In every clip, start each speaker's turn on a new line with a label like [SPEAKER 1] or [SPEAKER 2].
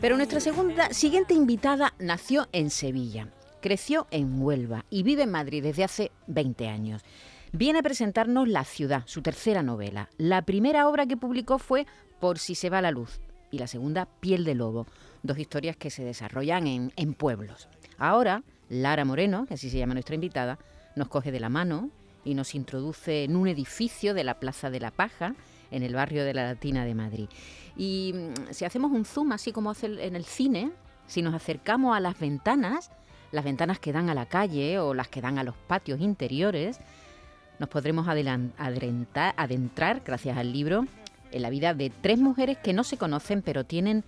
[SPEAKER 1] Pero nuestra segunda, siguiente invitada nació en Sevilla, creció en Huelva y vive en Madrid desde hace 20 años. Viene a presentarnos La ciudad, su tercera novela. La primera obra que publicó fue Por si se va la luz y la segunda Piel de lobo, dos historias que se desarrollan en, en pueblos. Ahora, Lara Moreno, que así se llama nuestra invitada, nos coge de la mano y nos introduce en un edificio de la Plaza de la Paja, en el barrio de la Latina de Madrid. Y mm, si hacemos un zoom, así como hace en el cine, si nos acercamos a las ventanas, las ventanas que dan a la calle o las que dan a los patios interiores, nos podremos adentrar, gracias al libro, en la vida de tres mujeres que no se conocen pero tienen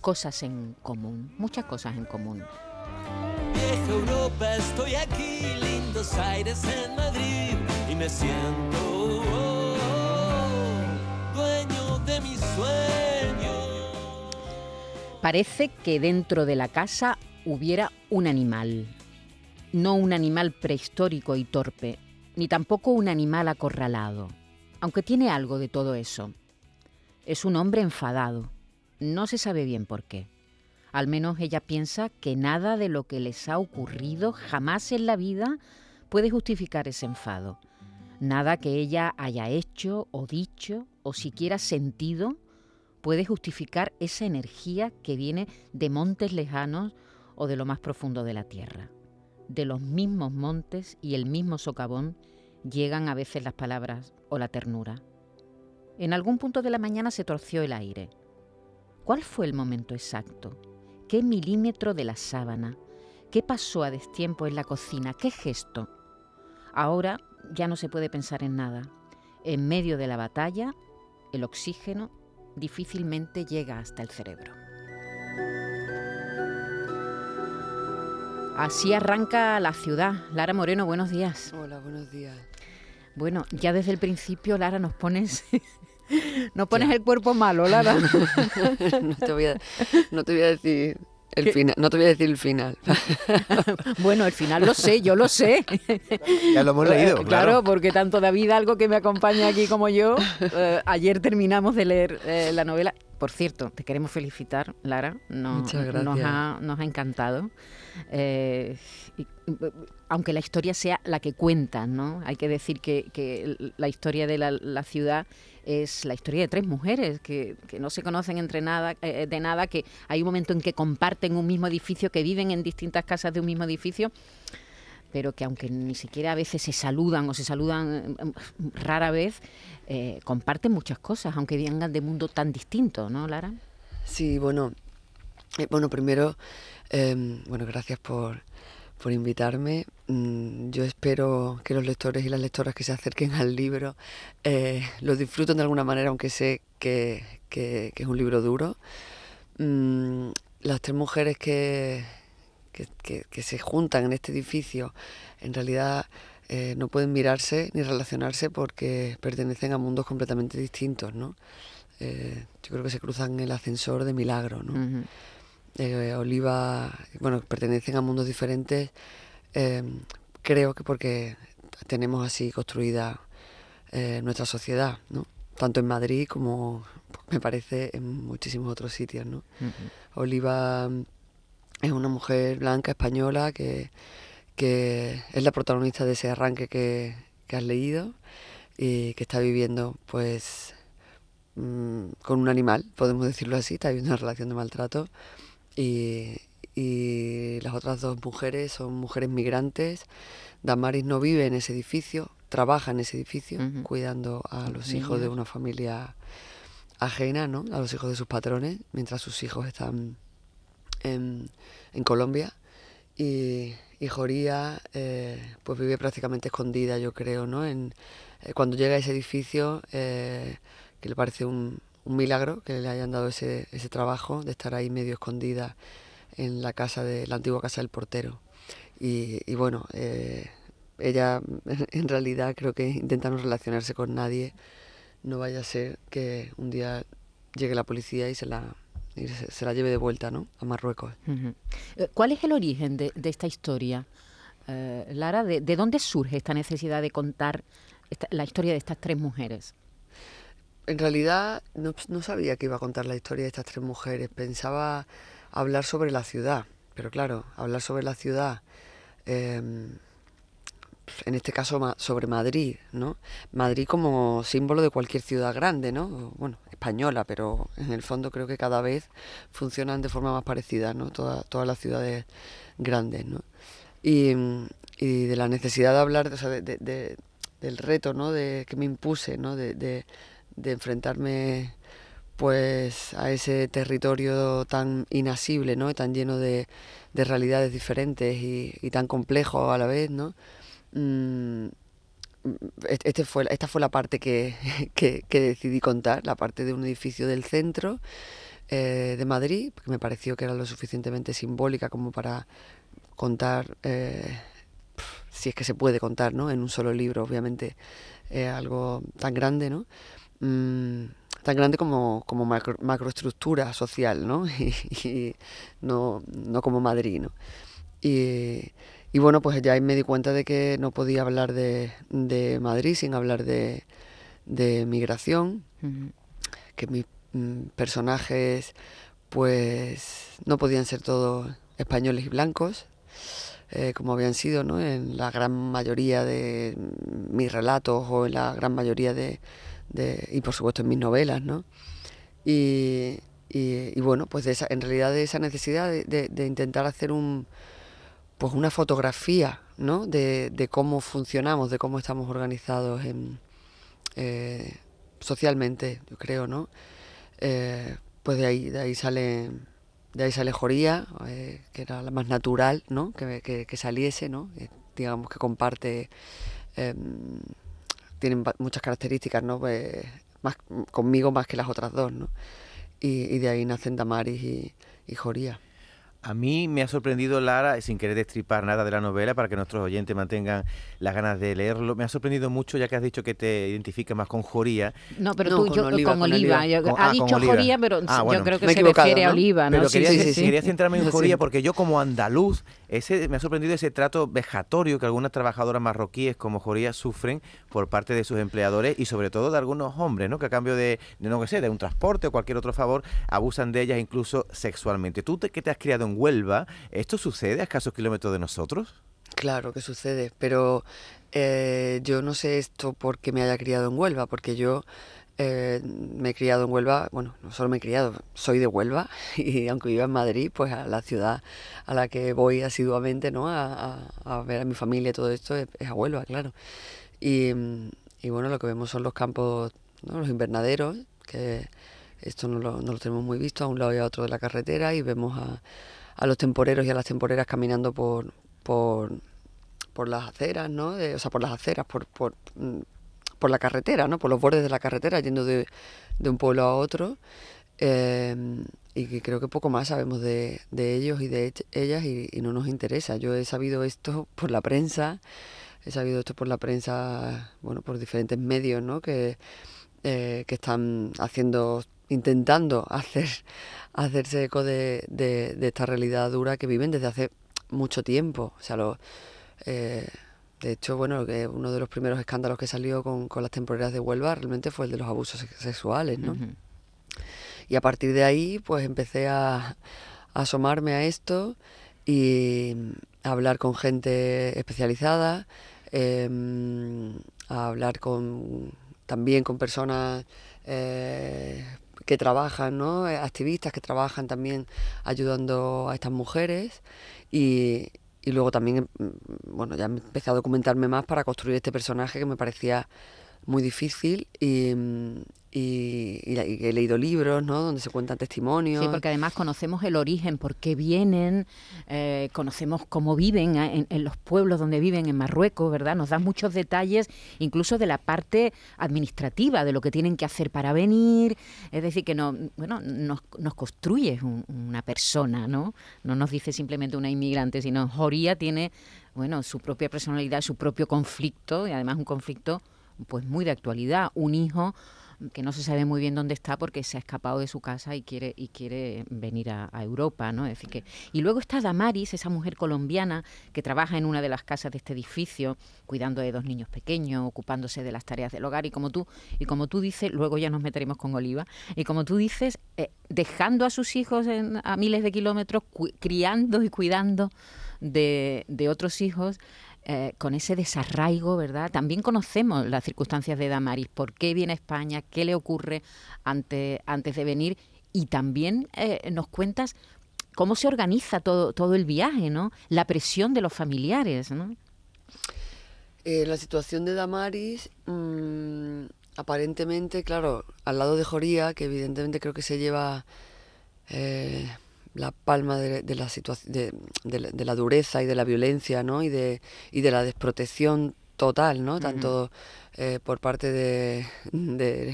[SPEAKER 1] cosas en común, muchas cosas en común.
[SPEAKER 2] Vieja Europa, estoy aquí, lindos aires en Madrid y me siento dueño de mi sueño.
[SPEAKER 1] Parece que dentro de la casa hubiera un animal, no un animal prehistórico y torpe, ni tampoco un animal acorralado, aunque tiene algo de todo eso. Es un hombre enfadado, no se sabe bien por qué. Al menos ella piensa que nada de lo que les ha ocurrido jamás en la vida puede justificar ese enfado. Nada que ella haya hecho o dicho o siquiera sentido puede justificar esa energía que viene de montes lejanos o de lo más profundo de la tierra. De los mismos montes y el mismo socavón llegan a veces las palabras o la ternura. En algún punto de la mañana se torció el aire. ¿Cuál fue el momento exacto? ¿Qué milímetro de la sábana? ¿Qué pasó a destiempo en la cocina? ¿Qué gesto? Ahora ya no se puede pensar en nada. En medio de la batalla, el oxígeno difícilmente llega hasta el cerebro. Así arranca la ciudad. Lara Moreno, buenos días.
[SPEAKER 3] Hola, buenos días.
[SPEAKER 1] Bueno, ya desde el principio, Lara, nos pones... No pones el cuerpo malo, Lara.
[SPEAKER 3] no, te voy a, no te voy a decir el final, no te voy a decir el final.
[SPEAKER 1] bueno, el final lo sé, yo lo sé.
[SPEAKER 4] Ya lo hemos leído.
[SPEAKER 1] claro. claro, porque tanto David, algo que me acompaña aquí como yo, eh, ayer terminamos de leer eh, la novela. Por cierto, te queremos felicitar, Lara.
[SPEAKER 3] Muchas gracias.
[SPEAKER 1] Nos ha, nos ha encantado. Eh, aunque la historia sea la que cuentan, ¿no? Hay que decir que, la historia de la, ciudad es la historia de tres mujeres que, no se conocen entre nada, eh, de nada, que hay un momento en que comparten un mismo edificio, que viven en distintas casas de un mismo edificio pero que aunque ni siquiera a veces se saludan o se saludan eh, rara vez, eh, comparten muchas cosas, aunque vengan de mundo tan distinto, ¿no, Lara?
[SPEAKER 3] Sí, bueno, bueno, primero, bueno, gracias por, por invitarme. Mm, yo espero que los lectores y las lectoras que se acerquen al libro eh, lo disfruten de alguna manera, aunque sé que, es un libro duro. Mm, las tres mujeres que, que, se juntan en este edificio en realidad eh, no pueden mirarse ni relacionarse porque pertenecen a mundos completamente distintos. ¿no? Eh, yo creo que se cruzan el ascensor de milagro. ¿no? Eh, Oliva, bueno, pertenecen a mundos diferentes, em, creo que porque tenemos así construida eh, nuestra sociedad, ¿no? Tanto en Madrid como me parece en muchísimos otros sitios, ¿no? Oliva es una mujer blanca española que, que es la protagonista de ese arranque que, que has leído y que está viviendo pues mm, con un animal, podemos decirlo así, está viviendo una relación de maltrato y, las otras dos mujeres son mujeres migrantes. Damaris no vive en ese edificio, trabaja en ese edificio, cuidando a los hijos de una familia ajena, ¿no? A los hijos de sus patrones, mientras sus hijos están en, Colombia. Y, y Joría, eh, pues vive prácticamente escondida, yo creo, ¿no? En, eh, cuando llega a ese edificio, eh, que le parece un, un milagro que le hayan dado ese, ese trabajo de estar ahí medio escondida en la casa de la antigua casa del portero. Y, bueno, eh, ella en realidad creo que intenta no relacionarse con nadie. No vaya a ser que un día llegue la policía y se la, se, la lleve de vuelta ¿no? a Marruecos.
[SPEAKER 1] Eh, ¿Cuál es el origen de, esta historia, eh, Lara? De, dónde surge esta necesidad de contar la historia de estas tres mujeres?
[SPEAKER 3] En realidad no, sabía que iba a contar la historia de estas tres mujeres. Pensaba hablar sobre la ciudad. Pero claro, hablar sobre la ciudad, em, en este caso sobre Madrid, ¿no? Madrid como símbolo de cualquier ciudad grande, ¿no? Bueno, española, pero en el fondo creo que cada vez funcionan de forma más parecida, ¿no? todas las ciudades grandes, ¿no? Y, de la necesidad de hablar, o sea, de, del reto, ¿no? De, que me impuse, ¿no? De, de, enfrentarme pues a ese territorio tan inasible, ¿no? tan lleno de, de realidades diferentes y, y, tan complejo a la vez, ¿no? Mm, este fue, esta fue la parte que, que, decidí contar, la parte de un edificio del centro eh, de Madrid, que me pareció que era lo suficientemente simbólica como para contar, eh, si es que se puede contar, ¿no? En un solo libro, obviamente, algo tan grande, ¿no? Mm, tan grande como, como macroestructura social, ¿no? Y, no, no, como Madrid, ¿no? Y, y, bueno, pues ya ahí me di cuenta de que no podía hablar de, de Madrid sin hablar de, de migración, que mis mm, personajes pues no podían ser todos españoles y blancos, eh, como habían sido ¿no? en la gran mayoría de mis relatos o en la gran mayoría de, y por supuesto en mis novelas, ¿no? Y, y, bueno, pues de esa, en realidad de esa necesidad de, de, intentar hacer un, pues una fotografía, ¿no? De, de, cómo funcionamos, de cómo estamos organizados en, eh, socialmente, yo creo, ¿no? Eh, pues de ahí, de ahí sale de ahí sale Joría, eh, que era la más natural, ¿no? Que, que, saliese, ¿no? digamos que comparte em, tienen muchas características, ¿no? Pues, más, conmigo más que las otras dos, ¿no? Y, de ahí nacen Damaris y, y Joría.
[SPEAKER 4] A mí me ha sorprendido, Lara, sin querer destripar nada de la novela para que nuestros oyentes mantengan las ganas de leerlo. Me ha sorprendido mucho, ya que has dicho que te identificas más con Joría.
[SPEAKER 1] No, pero tú, con yo Oliva, con Oliva. ha dicho Joría, pero ah, yo creo que se refiere a Oliva, ¿no?
[SPEAKER 4] Pero quería, quería centrarme en Joría porque yo, como andaluz, ese, me ha sorprendido ese trato vejatorio que algunas trabajadoras marroquíes como Joría sufren por parte de sus empleadores y sobre todo de algunos hombres, ¿no? Que a cambio de, de no que sé, de un transporte o cualquier otro favor, abusan de ellas incluso sexualmente. ¿Tú te, que te has criado en Huelva, ¿esto sucede a escasos kilómetros de nosotros?
[SPEAKER 3] Claro que sucede, pero eh, yo no sé esto porque me haya criado en Huelva, porque yo eh, me he criado en Huelva, bueno, no solo me he criado, soy de Huelva y aunque viva en Madrid, pues a la ciudad a la que voy asiduamente, ¿no? A, ver a mi familia y todo esto es, a Huelva, claro. Y, bueno, lo que vemos son los campos, ¿no? los invernaderos, que esto no no lo tenemos muy visto a un lado y a otro de la carretera y vemos a a los temporeros y a las temporeras caminando por, por, por las aceras, ¿no? o sea, por las aceras, por, por, mm, por, la carretera, ¿no? Por los bordes de la carretera, yendo de, de un pueblo a otro. Eh, y que creo que poco más sabemos de, de ellos y de ellas y, no nos interesa. Yo he sabido esto por la prensa, he sabido esto por la prensa, bueno, por diferentes medios, ¿no? Que, eh, que están haciendo intentando hacer, hacerse eco de, de, esta realidad dura que viven desde hace mucho tiempo. O sea, lo, eh, de hecho, bueno, que uno de los primeros escándalos que salió con, con, las temporeras de Huelva realmente fue el de los abusos sexuales, ¿no? Y a partir de ahí, pues empecé a, asomarme a esto y a hablar con gente especializada, em, a hablar con también con personas eh, que trabajan, ¿no? Eh, activistas que trabajan también ayudando a estas mujeres y, y luego también, mm, bueno, ya empecé a documentarme más para construir este personaje que me parecía muy difícil y, mm, y, he leído libros, ¿no? Donde se cuentan testimonios.
[SPEAKER 1] Sí, porque además conocemos el origen, por qué vienen, eh, conocemos cómo viven en, los pueblos donde viven en Marruecos, ¿verdad? Nos dan muchos detalles, incluso de la parte administrativa, de lo que tienen que hacer para venir. Es decir, que no, bueno, nos, nos construye una persona, ¿no? No nos dice simplemente una inmigrante, sino Joría tiene, bueno, su propia personalidad, su propio conflicto, y además un conflicto pues muy de actualidad, un hijo que no se sabe muy bien dónde está porque se ha escapado de su casa y quiere, y quiere venir a, Europa, ¿no? decir que, y luego está Damaris, esa mujer colombiana que trabaja en una de las casas de este edificio, cuidando de dos niños pequeños, ocupándose de las tareas del hogar, y como tú, y como tú dices, luego ya nos meteremos con Oliva, y como tú dices, eh, dejando a sus hijos a miles de kilómetros, criando y cuidando de, de otros hijos, eh, con ese desarraigo, ¿verdad? También conocemos las circunstancias de Damaris, por qué viene a España, qué le ocurre antes, de venir y también eh, nos cuentas cómo se organiza todo, todo el viaje, ¿no? La presión de los familiares, ¿no?
[SPEAKER 3] Eh, la situación de Damaris, mm, aparentemente, claro, al lado de Joría, que evidentemente creo que se lleva la palma de, la situación de, la dureza y de la violencia ¿no? y, de, y de la desprotección total, ¿no? Tanto eh, por parte de,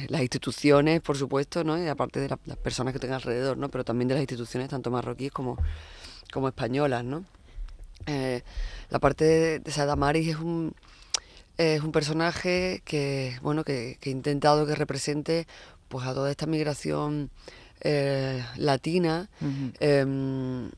[SPEAKER 3] las instituciones, por supuesto, ¿no? Y aparte de las personas que tengan alrededor, ¿no? Pero también de las instituciones tanto marroquíes como, como españolas, ¿no? Eh, la parte de, de Sadamaris es un es un personaje que bueno que, que, he intentado que represente pues a toda esta migración eh, latina em,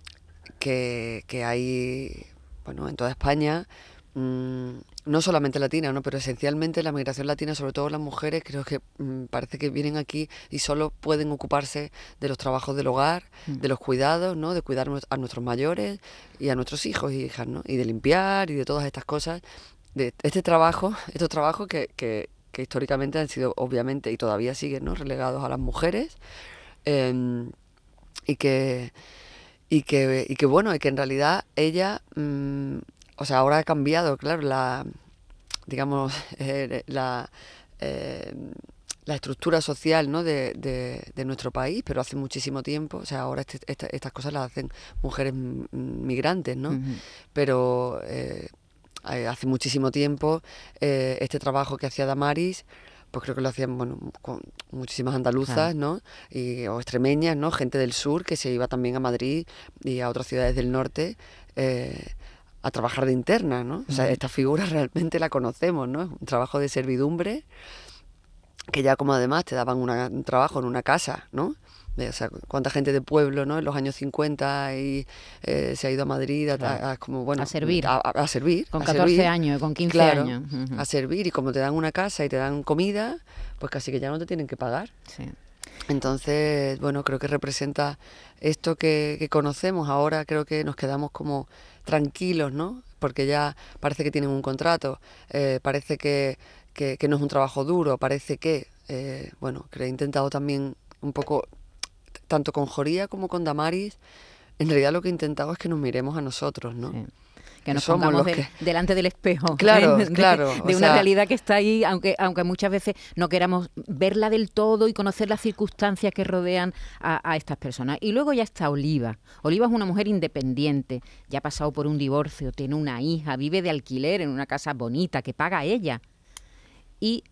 [SPEAKER 3] que, hay bueno, en toda España. Mm, no solamente latina, ¿no? pero esencialmente la migración latina, sobre todo las mujeres, creo que mm, parece que vienen aquí y solo pueden ocuparse de los trabajos del hogar, mm. de los cuidados, ¿no? de cuidar a nuestros mayores y a nuestros hijos y hijas, ¿no? y de limpiar y de todas estas cosas. De este trabajo, estos trabajos que, que, que históricamente han sido obviamente y todavía siguen ¿no? relegados a las mujeres, Em, y que y que, y que bueno, y que en realidad ella, mm, o sea, ahora ha cambiado, claro, la, digamos, eh, la, em, la estructura social ¿no? de, de, nuestro país, pero hace muchísimo tiempo, o sea, ahora este, estas cosas las hacen mujeres migrantes, ¿no? Pero eh, hace muchísimo tiempo eh, este trabajo que hacía Damaris pues creo que lo hacían bueno, con muchísimas andaluzas, ¿no? Y, o extremeñas, ¿no? Gente del sur que se iba también a Madrid y a otras ciudades del norte eh, a trabajar de interna, ¿no? O sea, esta figura realmente la conocemos, ¿no? Un trabajo de servidumbre que ya como además te daban un trabajo en una casa, ¿no? o sea, cuánta gente de pueblo, ¿no? En los años 50 y eh, se ha ido a Madrid a, como, bueno,
[SPEAKER 1] a servir.
[SPEAKER 3] A, servir.
[SPEAKER 1] Con 14 años, con 15 años.
[SPEAKER 3] A servir y como te dan una casa y te dan comida, pues casi que ya no te tienen que pagar. Sí. Entonces, bueno, creo que representa esto que, conocemos. Ahora creo que nos quedamos como tranquilos, ¿no? Porque ya parece que tienen un contrato, eh, parece que, que, no es un trabajo duro, parece que, eh, bueno, que he intentado también un poco tanto con Joría como con Damaris, en realidad lo que he intentado es que nos miremos a nosotros, ¿no?
[SPEAKER 1] Que nos pongamos delante del espejo.
[SPEAKER 3] Claro, de, claro.
[SPEAKER 1] De, una realidad que está ahí, aunque, aunque muchas veces no queramos verla del todo y conocer las circunstancias que rodean a, estas personas. Y luego ya está Oliva. Oliva es una mujer independiente, ya ha pasado por un divorcio, tiene una hija, vive de alquiler en una casa bonita que paga ella. Y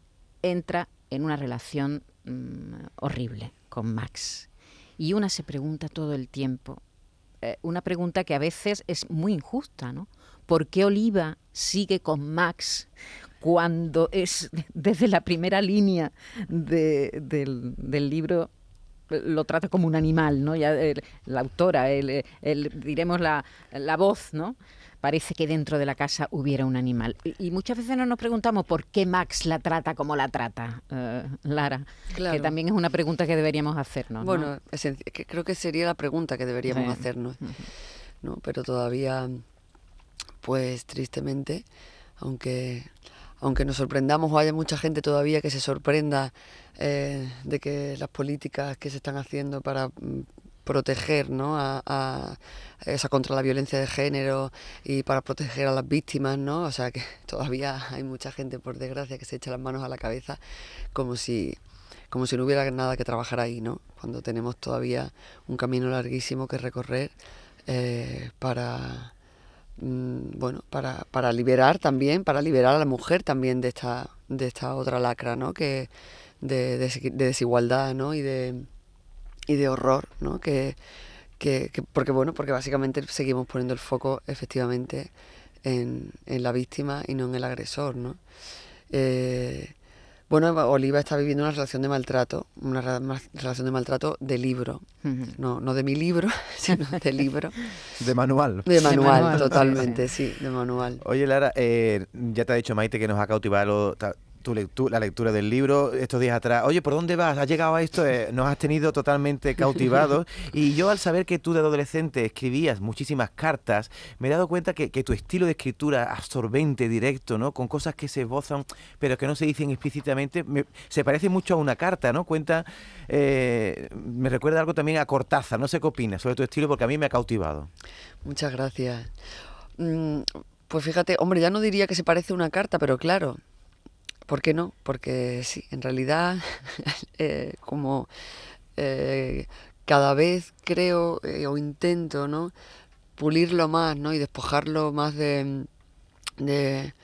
[SPEAKER 1] entra en una relación mm, horrible con Max. Y una se pregunta todo el tiempo, eh, una pregunta que a veces es muy injusta, ¿no? ¿Por qué Oliva sigue con Max cuando es desde la primera línea del, libro lo trata como un animal, ¿no? Ya la autora, el, diremos la, la, voz, ¿no? Parece que dentro de la casa hubiera un animal. Y, muchas veces nos preguntamos por qué Max la trata como la trata, eh, Lara, que también es una pregunta que deberíamos hacernos.
[SPEAKER 3] Bueno, creo que sería la pregunta que deberíamos hacernos, ¿no? Pero todavía, pues tristemente, aunque aunque nos sorprendamos o haya mucha gente todavía que se sorprenda eh, de que las políticas que se están haciendo para mm, proteger ¿no? a, esa contra la violencia de género y para proteger a las víctimas, ¿no? O sea que todavía hay mucha gente, por desgracia, que se echa las manos a la cabeza como si como si no hubiera nada que trabajar ahí, ¿no? Cuando tenemos todavía un camino larguísimo que recorrer eh, para mm, bueno, para, para liberar también, para liberar a la mujer también de esta, de esta otra lacra, ¿no? Que de, de desigualdad, ¿no? Y de y de horror, ¿no? Que, que, porque bueno, porque básicamente seguimos poniendo el foco efectivamente en, en, la víctima y no en el agresor, ¿no? Eh, Bueno, Oliva está viviendo una relación de maltrato, una relación de maltrato de libro, no, no de mi libro, sino de libro.
[SPEAKER 4] De manual.
[SPEAKER 3] De manual, totalmente, sí. de manual.
[SPEAKER 4] Oye, Lara, eh, ya te ha dicho Maite que nos ha cautivado tu lectura, la lectura del libro estos días atrás. Oye, ¿por dónde vas? ¿Has llegado a esto? Eh, nos has tenido totalmente cautivados. y yo al saber que tú de adolescente escribías muchísimas cartas, me he dado cuenta que, tu estilo de escritura absorbente, directo, ¿no? Con cosas que se esbozan, pero que no se dicen explícitamente, se parece mucho a una carta, ¿no? Cuenta, eh, me recuerda algo también a Cortázar. No sé qué opinas sobre tu estilo porque a mí me ha cautivado.
[SPEAKER 3] Muchas gracias. Mm, pues fíjate, hombre, ya no diría que se parece a una carta, pero claro, ¿Por qué no? Porque sí, en realidad, eh, como eh, cada vez creo eh, o intento, ¿no? Pulirlo más, ¿no? Y despojarlo más de, de,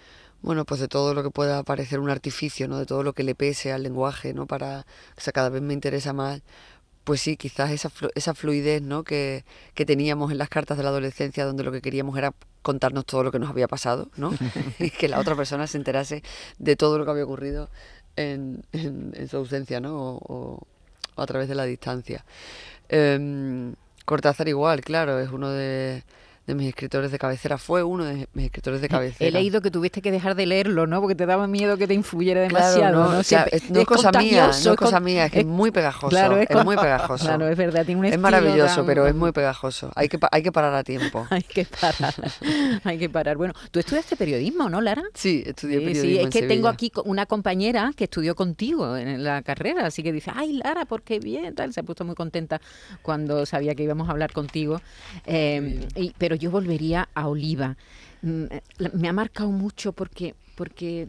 [SPEAKER 3] bueno, pues de todo lo que pueda parecer un artificio, ¿no? De todo lo que le pese al lenguaje, ¿no? Para, o sea, cada vez me interesa más pues sí, quizás esa, esa fluidez ¿no? que, que, teníamos en las cartas de la adolescencia, donde lo que queríamos era contarnos todo lo que nos había pasado, ¿no? y que la otra persona se enterase de todo lo que había ocurrido en, en, su ausencia, ¿no? O, a través de la distancia. Eh, Cortázar igual, claro, es uno de de mis escritores de cabecera. Fue uno de mis escritores de cabecera.
[SPEAKER 1] He leído que tuviste que dejar de leerlo, ¿no? Porque te daba miedo que te influyera demasiado.
[SPEAKER 3] no,
[SPEAKER 1] ¿no?
[SPEAKER 3] es, cosa mía, no es cosa mía, es que es, muy pegajoso. Claro, es, muy pegajoso.
[SPEAKER 1] Claro, es verdad, tiene un
[SPEAKER 3] Es maravilloso, pero es muy pegajoso. Hay que, hay que parar a tiempo.
[SPEAKER 1] hay que parar, hay que parar. Bueno, tú estudiaste periodismo, ¿no, Lara?
[SPEAKER 3] Sí, estudié periodismo. Sí,
[SPEAKER 1] es que tengo aquí una compañera que estudió contigo en la carrera, así que dice, ay, Lara, ¿por qué bien? Tal, se ha puesto muy contenta cuando sabía que íbamos a hablar contigo. Eh, y, pero yo volvería a Oliva. Mm, eh, me ha marcado mucho porque... porque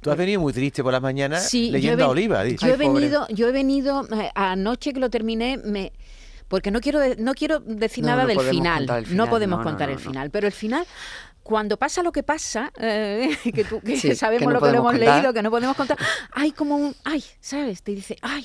[SPEAKER 4] Tú has venido muy triste por las mañanas leyendo a Oliva.
[SPEAKER 1] Yo he venido, yo he venido eh, anoche que lo terminé, me porque no quiero no quiero decir nada del final. no podemos contar el final, pero el final cuando pasa lo que pasa, eh, que, tú, que sabemos lo que lo hemos leído, que no podemos contar, hay como un, ay, ¿sabes? Te dice, ay,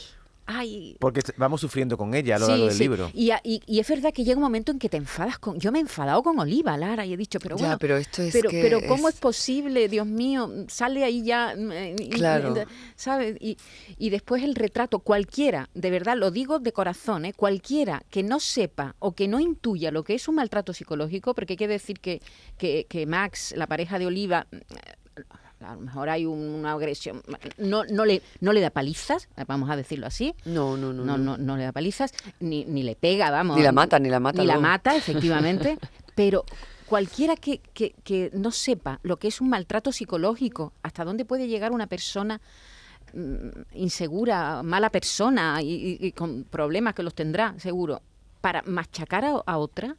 [SPEAKER 4] porque vamos sufriendo con ella a lo largo del libro.
[SPEAKER 1] Y, y, es verdad que llega un momento en que te enfadas con... Yo me he enfadado con Oliva, Lara, y he dicho, pero bueno...
[SPEAKER 3] pero esto es
[SPEAKER 1] pero, pero ¿cómo es... posible? Dios mío, sale ahí ya... Mm, eh,
[SPEAKER 3] claro.
[SPEAKER 1] ¿Sabes? Y, y después el retrato, cualquiera, de verdad, lo digo de corazón, ¿eh? cualquiera que no sepa o que no intuya lo que es un maltrato psicológico, porque hay que decir que, que, que Max, la pareja de Oliva a lo mejor hay una agresión, no, no, le, no le da palizas, vamos a decirlo así.
[SPEAKER 3] No, no, no.
[SPEAKER 1] No, no, no le da palizas, ni, ni le pega, vamos.
[SPEAKER 3] Ni la mata, ni la mata.
[SPEAKER 1] Ni la mata, efectivamente. pero cualquiera que, que, que, no sepa lo que es un maltrato psicológico, hasta dónde puede llegar una persona mm, insegura, mala persona y, con problemas que los tendrá, seguro, para machacar a otra,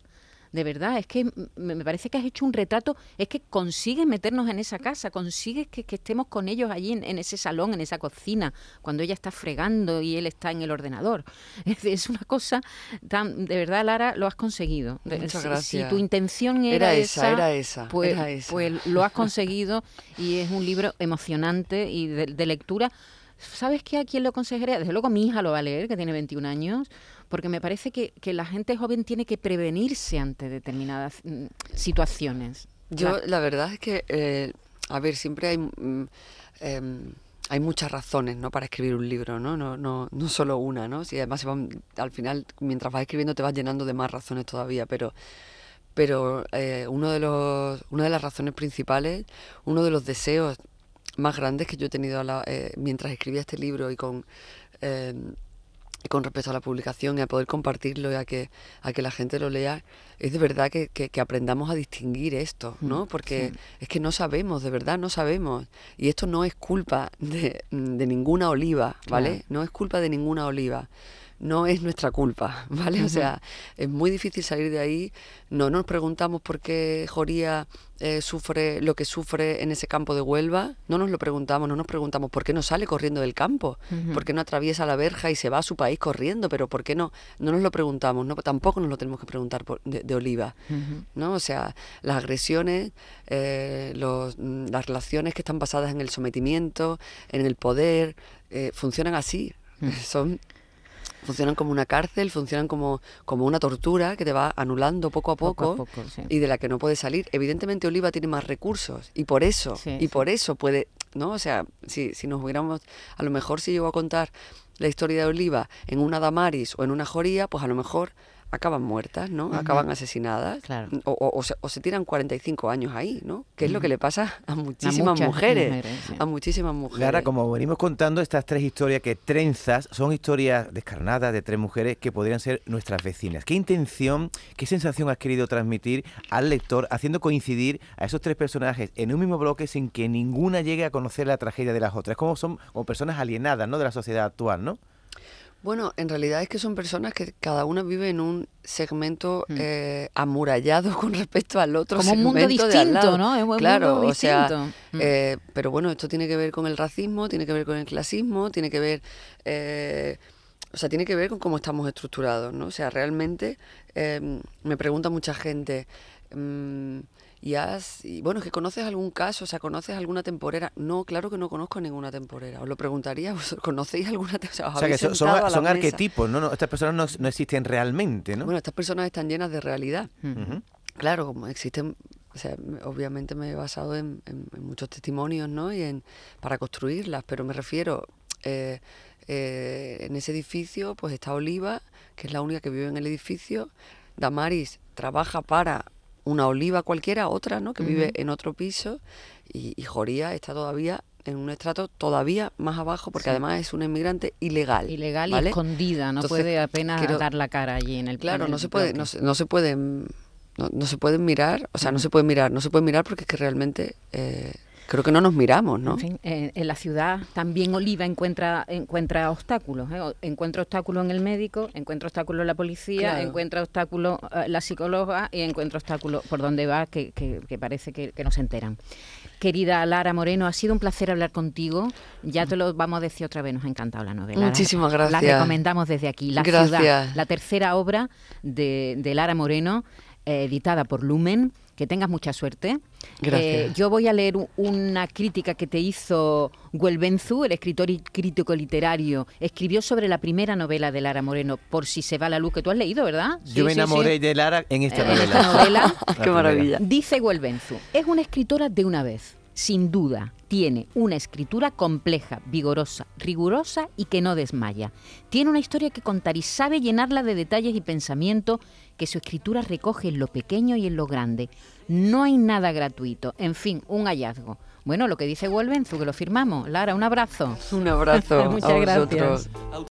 [SPEAKER 1] de verdad, es que me parece que has hecho un retrato, es que consigues meternos en esa casa, consigues que, estemos con ellos allí en, ese salón, en esa cocina, cuando ella está fregando y él está en el ordenador. Es, una cosa tan, de verdad, Lara, lo has conseguido.
[SPEAKER 3] Muchas gracias.
[SPEAKER 1] Si tu intención era,
[SPEAKER 3] esa, era esa,
[SPEAKER 1] pues, pues lo has conseguido y es un libro emocionante y de, lectura. ¿Sabes qué? ¿A quién lo aconsejaría? Desde luego mi hija lo va a leer, que tiene 21 años, porque me parece que, la gente joven tiene que prevenirse ante determinadas mm, situaciones.
[SPEAKER 3] Yo, la verdad es que, eh, a ver, siempre hay... Mm, em, hay muchas razones ¿no? para escribir un libro, ¿no? No, no, no solo una, ¿no? Si además al final, mientras vas escribiendo, te vas llenando de más razones todavía, pero, pero eh, uno de los, una de las razones principales, uno de los deseos más grandes que yo he tenido eh, mientras escribía este libro y con em, con respecto a la publicación y a poder compartirlo y a que, a que la gente lo lea, es de verdad que, que, aprendamos a distinguir esto, ¿no? Mm, Porque es que no sabemos, de verdad no sabemos. Y esto no es culpa de, de ninguna oliva, ¿vale? No es culpa de ninguna oliva no es nuestra culpa, ¿vale? O sea, es muy difícil salir de ahí. No nos preguntamos por qué Joría eh, sufre lo que sufre en ese campo de Huelva. No nos lo preguntamos, no nos preguntamos por qué no sale corriendo del campo, por qué no atraviesa la verja y se va a su país corriendo, pero por qué no. No nos lo preguntamos, no, tampoco nos lo tenemos que preguntar de, Oliva, ¿no? O sea, las agresiones, eh, los, mm, las relaciones que están basadas en el sometimiento, en el poder, eh, funcionan así. Son funcionan como una cárcel, funcionan como, como una tortura que te va anulando poco a poco, y de la que no puedes salir. Evidentemente Oliva tiene más recursos y por eso, y por eso puede ¿no? O sea, si, si nos hubiéramos, a lo mejor si llego a contar la historia de Oliva en una Damaris o en una Joría, pues a lo mejor acaban muertas, ¿no? Acaban asesinadas.
[SPEAKER 1] Claro.
[SPEAKER 3] O, o- o se, o se tiran 45 años ahí, ¿no? Que es lo que le pasa a muchísimas
[SPEAKER 1] muchas
[SPEAKER 3] mujeres.
[SPEAKER 1] mujeres, sí.
[SPEAKER 3] A muchísimas mujeres.
[SPEAKER 4] Lara, como venimos contando, estas tres historias que trenzas son historias descarnadas de tres mujeres que podrían ser nuestras vecinas. ¿Qué intención, qué sensación has querido transmitir al lector haciendo coincidir a esos tres personajes en un mismo bloque sin que ninguna llegue a conocer la tragedia de las otras? Como son como personas alienadas ¿no? de la sociedad actual, ¿no?
[SPEAKER 3] Bueno, en realidad es que son personas que cada una vive en un segmento eh, amurallado con respecto al otro
[SPEAKER 1] Mm. Como un mundo
[SPEAKER 3] segmento de al
[SPEAKER 1] distinto,
[SPEAKER 3] lado.
[SPEAKER 1] ¿no? Es un
[SPEAKER 3] claro,
[SPEAKER 1] mundo
[SPEAKER 3] o sea,
[SPEAKER 1] distinto. Mm.
[SPEAKER 3] eh, pero bueno, esto tiene que ver con el racismo, tiene que ver con el clasismo, tiene que ver, eh, o sea, tiene que ver con cómo estamos estructurados, ¿no? O sea, realmente eh, me pregunta mucha gente. mm, y has, y bueno, es que conoces algún caso, o sea, conoces alguna temporera. No, claro que no conozco ninguna temporera. Os lo preguntaría, ¿vos ¿conocéis alguna temporera? O sea,
[SPEAKER 4] que son,
[SPEAKER 3] a
[SPEAKER 4] arquetipos, ¿no? No, Estas personas no, no existen realmente, ¿no?
[SPEAKER 3] Bueno, estas personas están llenas de realidad. Claro, como existen, o sea, me- obviamente me he basado en, en- en muchos testimonios, ¿no? Y en para construirlas, pero me refiero eh, eh, en ese edificio, pues está Oliva, que es la única que vive en el edificio. Damaris trabaja para una Oliva cualquiera, otra, ¿no? Que vive en otro piso y, y Joría está todavía en un estrato todavía más abajo porque
[SPEAKER 1] Sí.
[SPEAKER 3] además es una inmigrante ilegal.
[SPEAKER 1] Ilegal y escondida, no
[SPEAKER 3] Entonces,
[SPEAKER 1] puede apenas
[SPEAKER 3] quiero-
[SPEAKER 1] dar la cara allí en el
[SPEAKER 3] Claro,
[SPEAKER 1] en
[SPEAKER 3] no se puede, no se, no se pueden, no, no se pueden mirar, o sea, no se puede mirar, no se puede mirar porque es que realmente eh, creo que no nos miramos, ¿no?
[SPEAKER 1] En fin, eh, en la ciudad también Oliva encuentra encuentra obstáculos. ¿eh? Encuentra obstáculos en el médico, encuentra obstáculos en la policía,
[SPEAKER 3] Claro.
[SPEAKER 1] encuentra obstáculos eh, la psicóloga y encuentra obstáculos por donde va que, que- que parece que, que no se enteran. Querida Lara Moreno, ha sido un placer hablar contigo. Ya te lo vamos a decir otra vez, nos ha encantado la novela.
[SPEAKER 3] Muchísimas
[SPEAKER 1] La
[SPEAKER 3] gracias.
[SPEAKER 1] recomendamos desde aquí. La
[SPEAKER 3] Gracias.
[SPEAKER 1] ciudad, la tercera obra de, de Lara Moreno, eh, editada por Lumen. Que tengas mucha suerte.
[SPEAKER 3] Gracias.
[SPEAKER 1] Eh, yo voy a leer una crítica que te hizo Güelbenzu, el escritor y crítico literario. Escribió sobre la primera novela de Lara Moreno, Por si se va la luz, que tú has leído, ¿verdad? Sí,
[SPEAKER 4] Yo me
[SPEAKER 1] sí, sí.
[SPEAKER 4] enamoré de Lara en esta
[SPEAKER 1] En
[SPEAKER 4] novela.
[SPEAKER 1] esta novela.
[SPEAKER 4] La
[SPEAKER 3] Qué maravilla.
[SPEAKER 1] Dice Güelbenzu, es una escritora de una vez. Sin duda, tiene una escritura compleja, vigorosa, rigurosa y que no desmaya. Tiene una historia que contar y sabe llenarla de detalles y pensamiento que su escritura recoge en lo pequeño y en lo grande. No hay nada gratuito. En fin, un hallazgo. Bueno, lo que dice Güelbenzu, que lo firmamos. Lara, un abrazo.
[SPEAKER 3] Un abrazo
[SPEAKER 1] Muchas
[SPEAKER 3] a
[SPEAKER 1] gracias.
[SPEAKER 3] vosotros.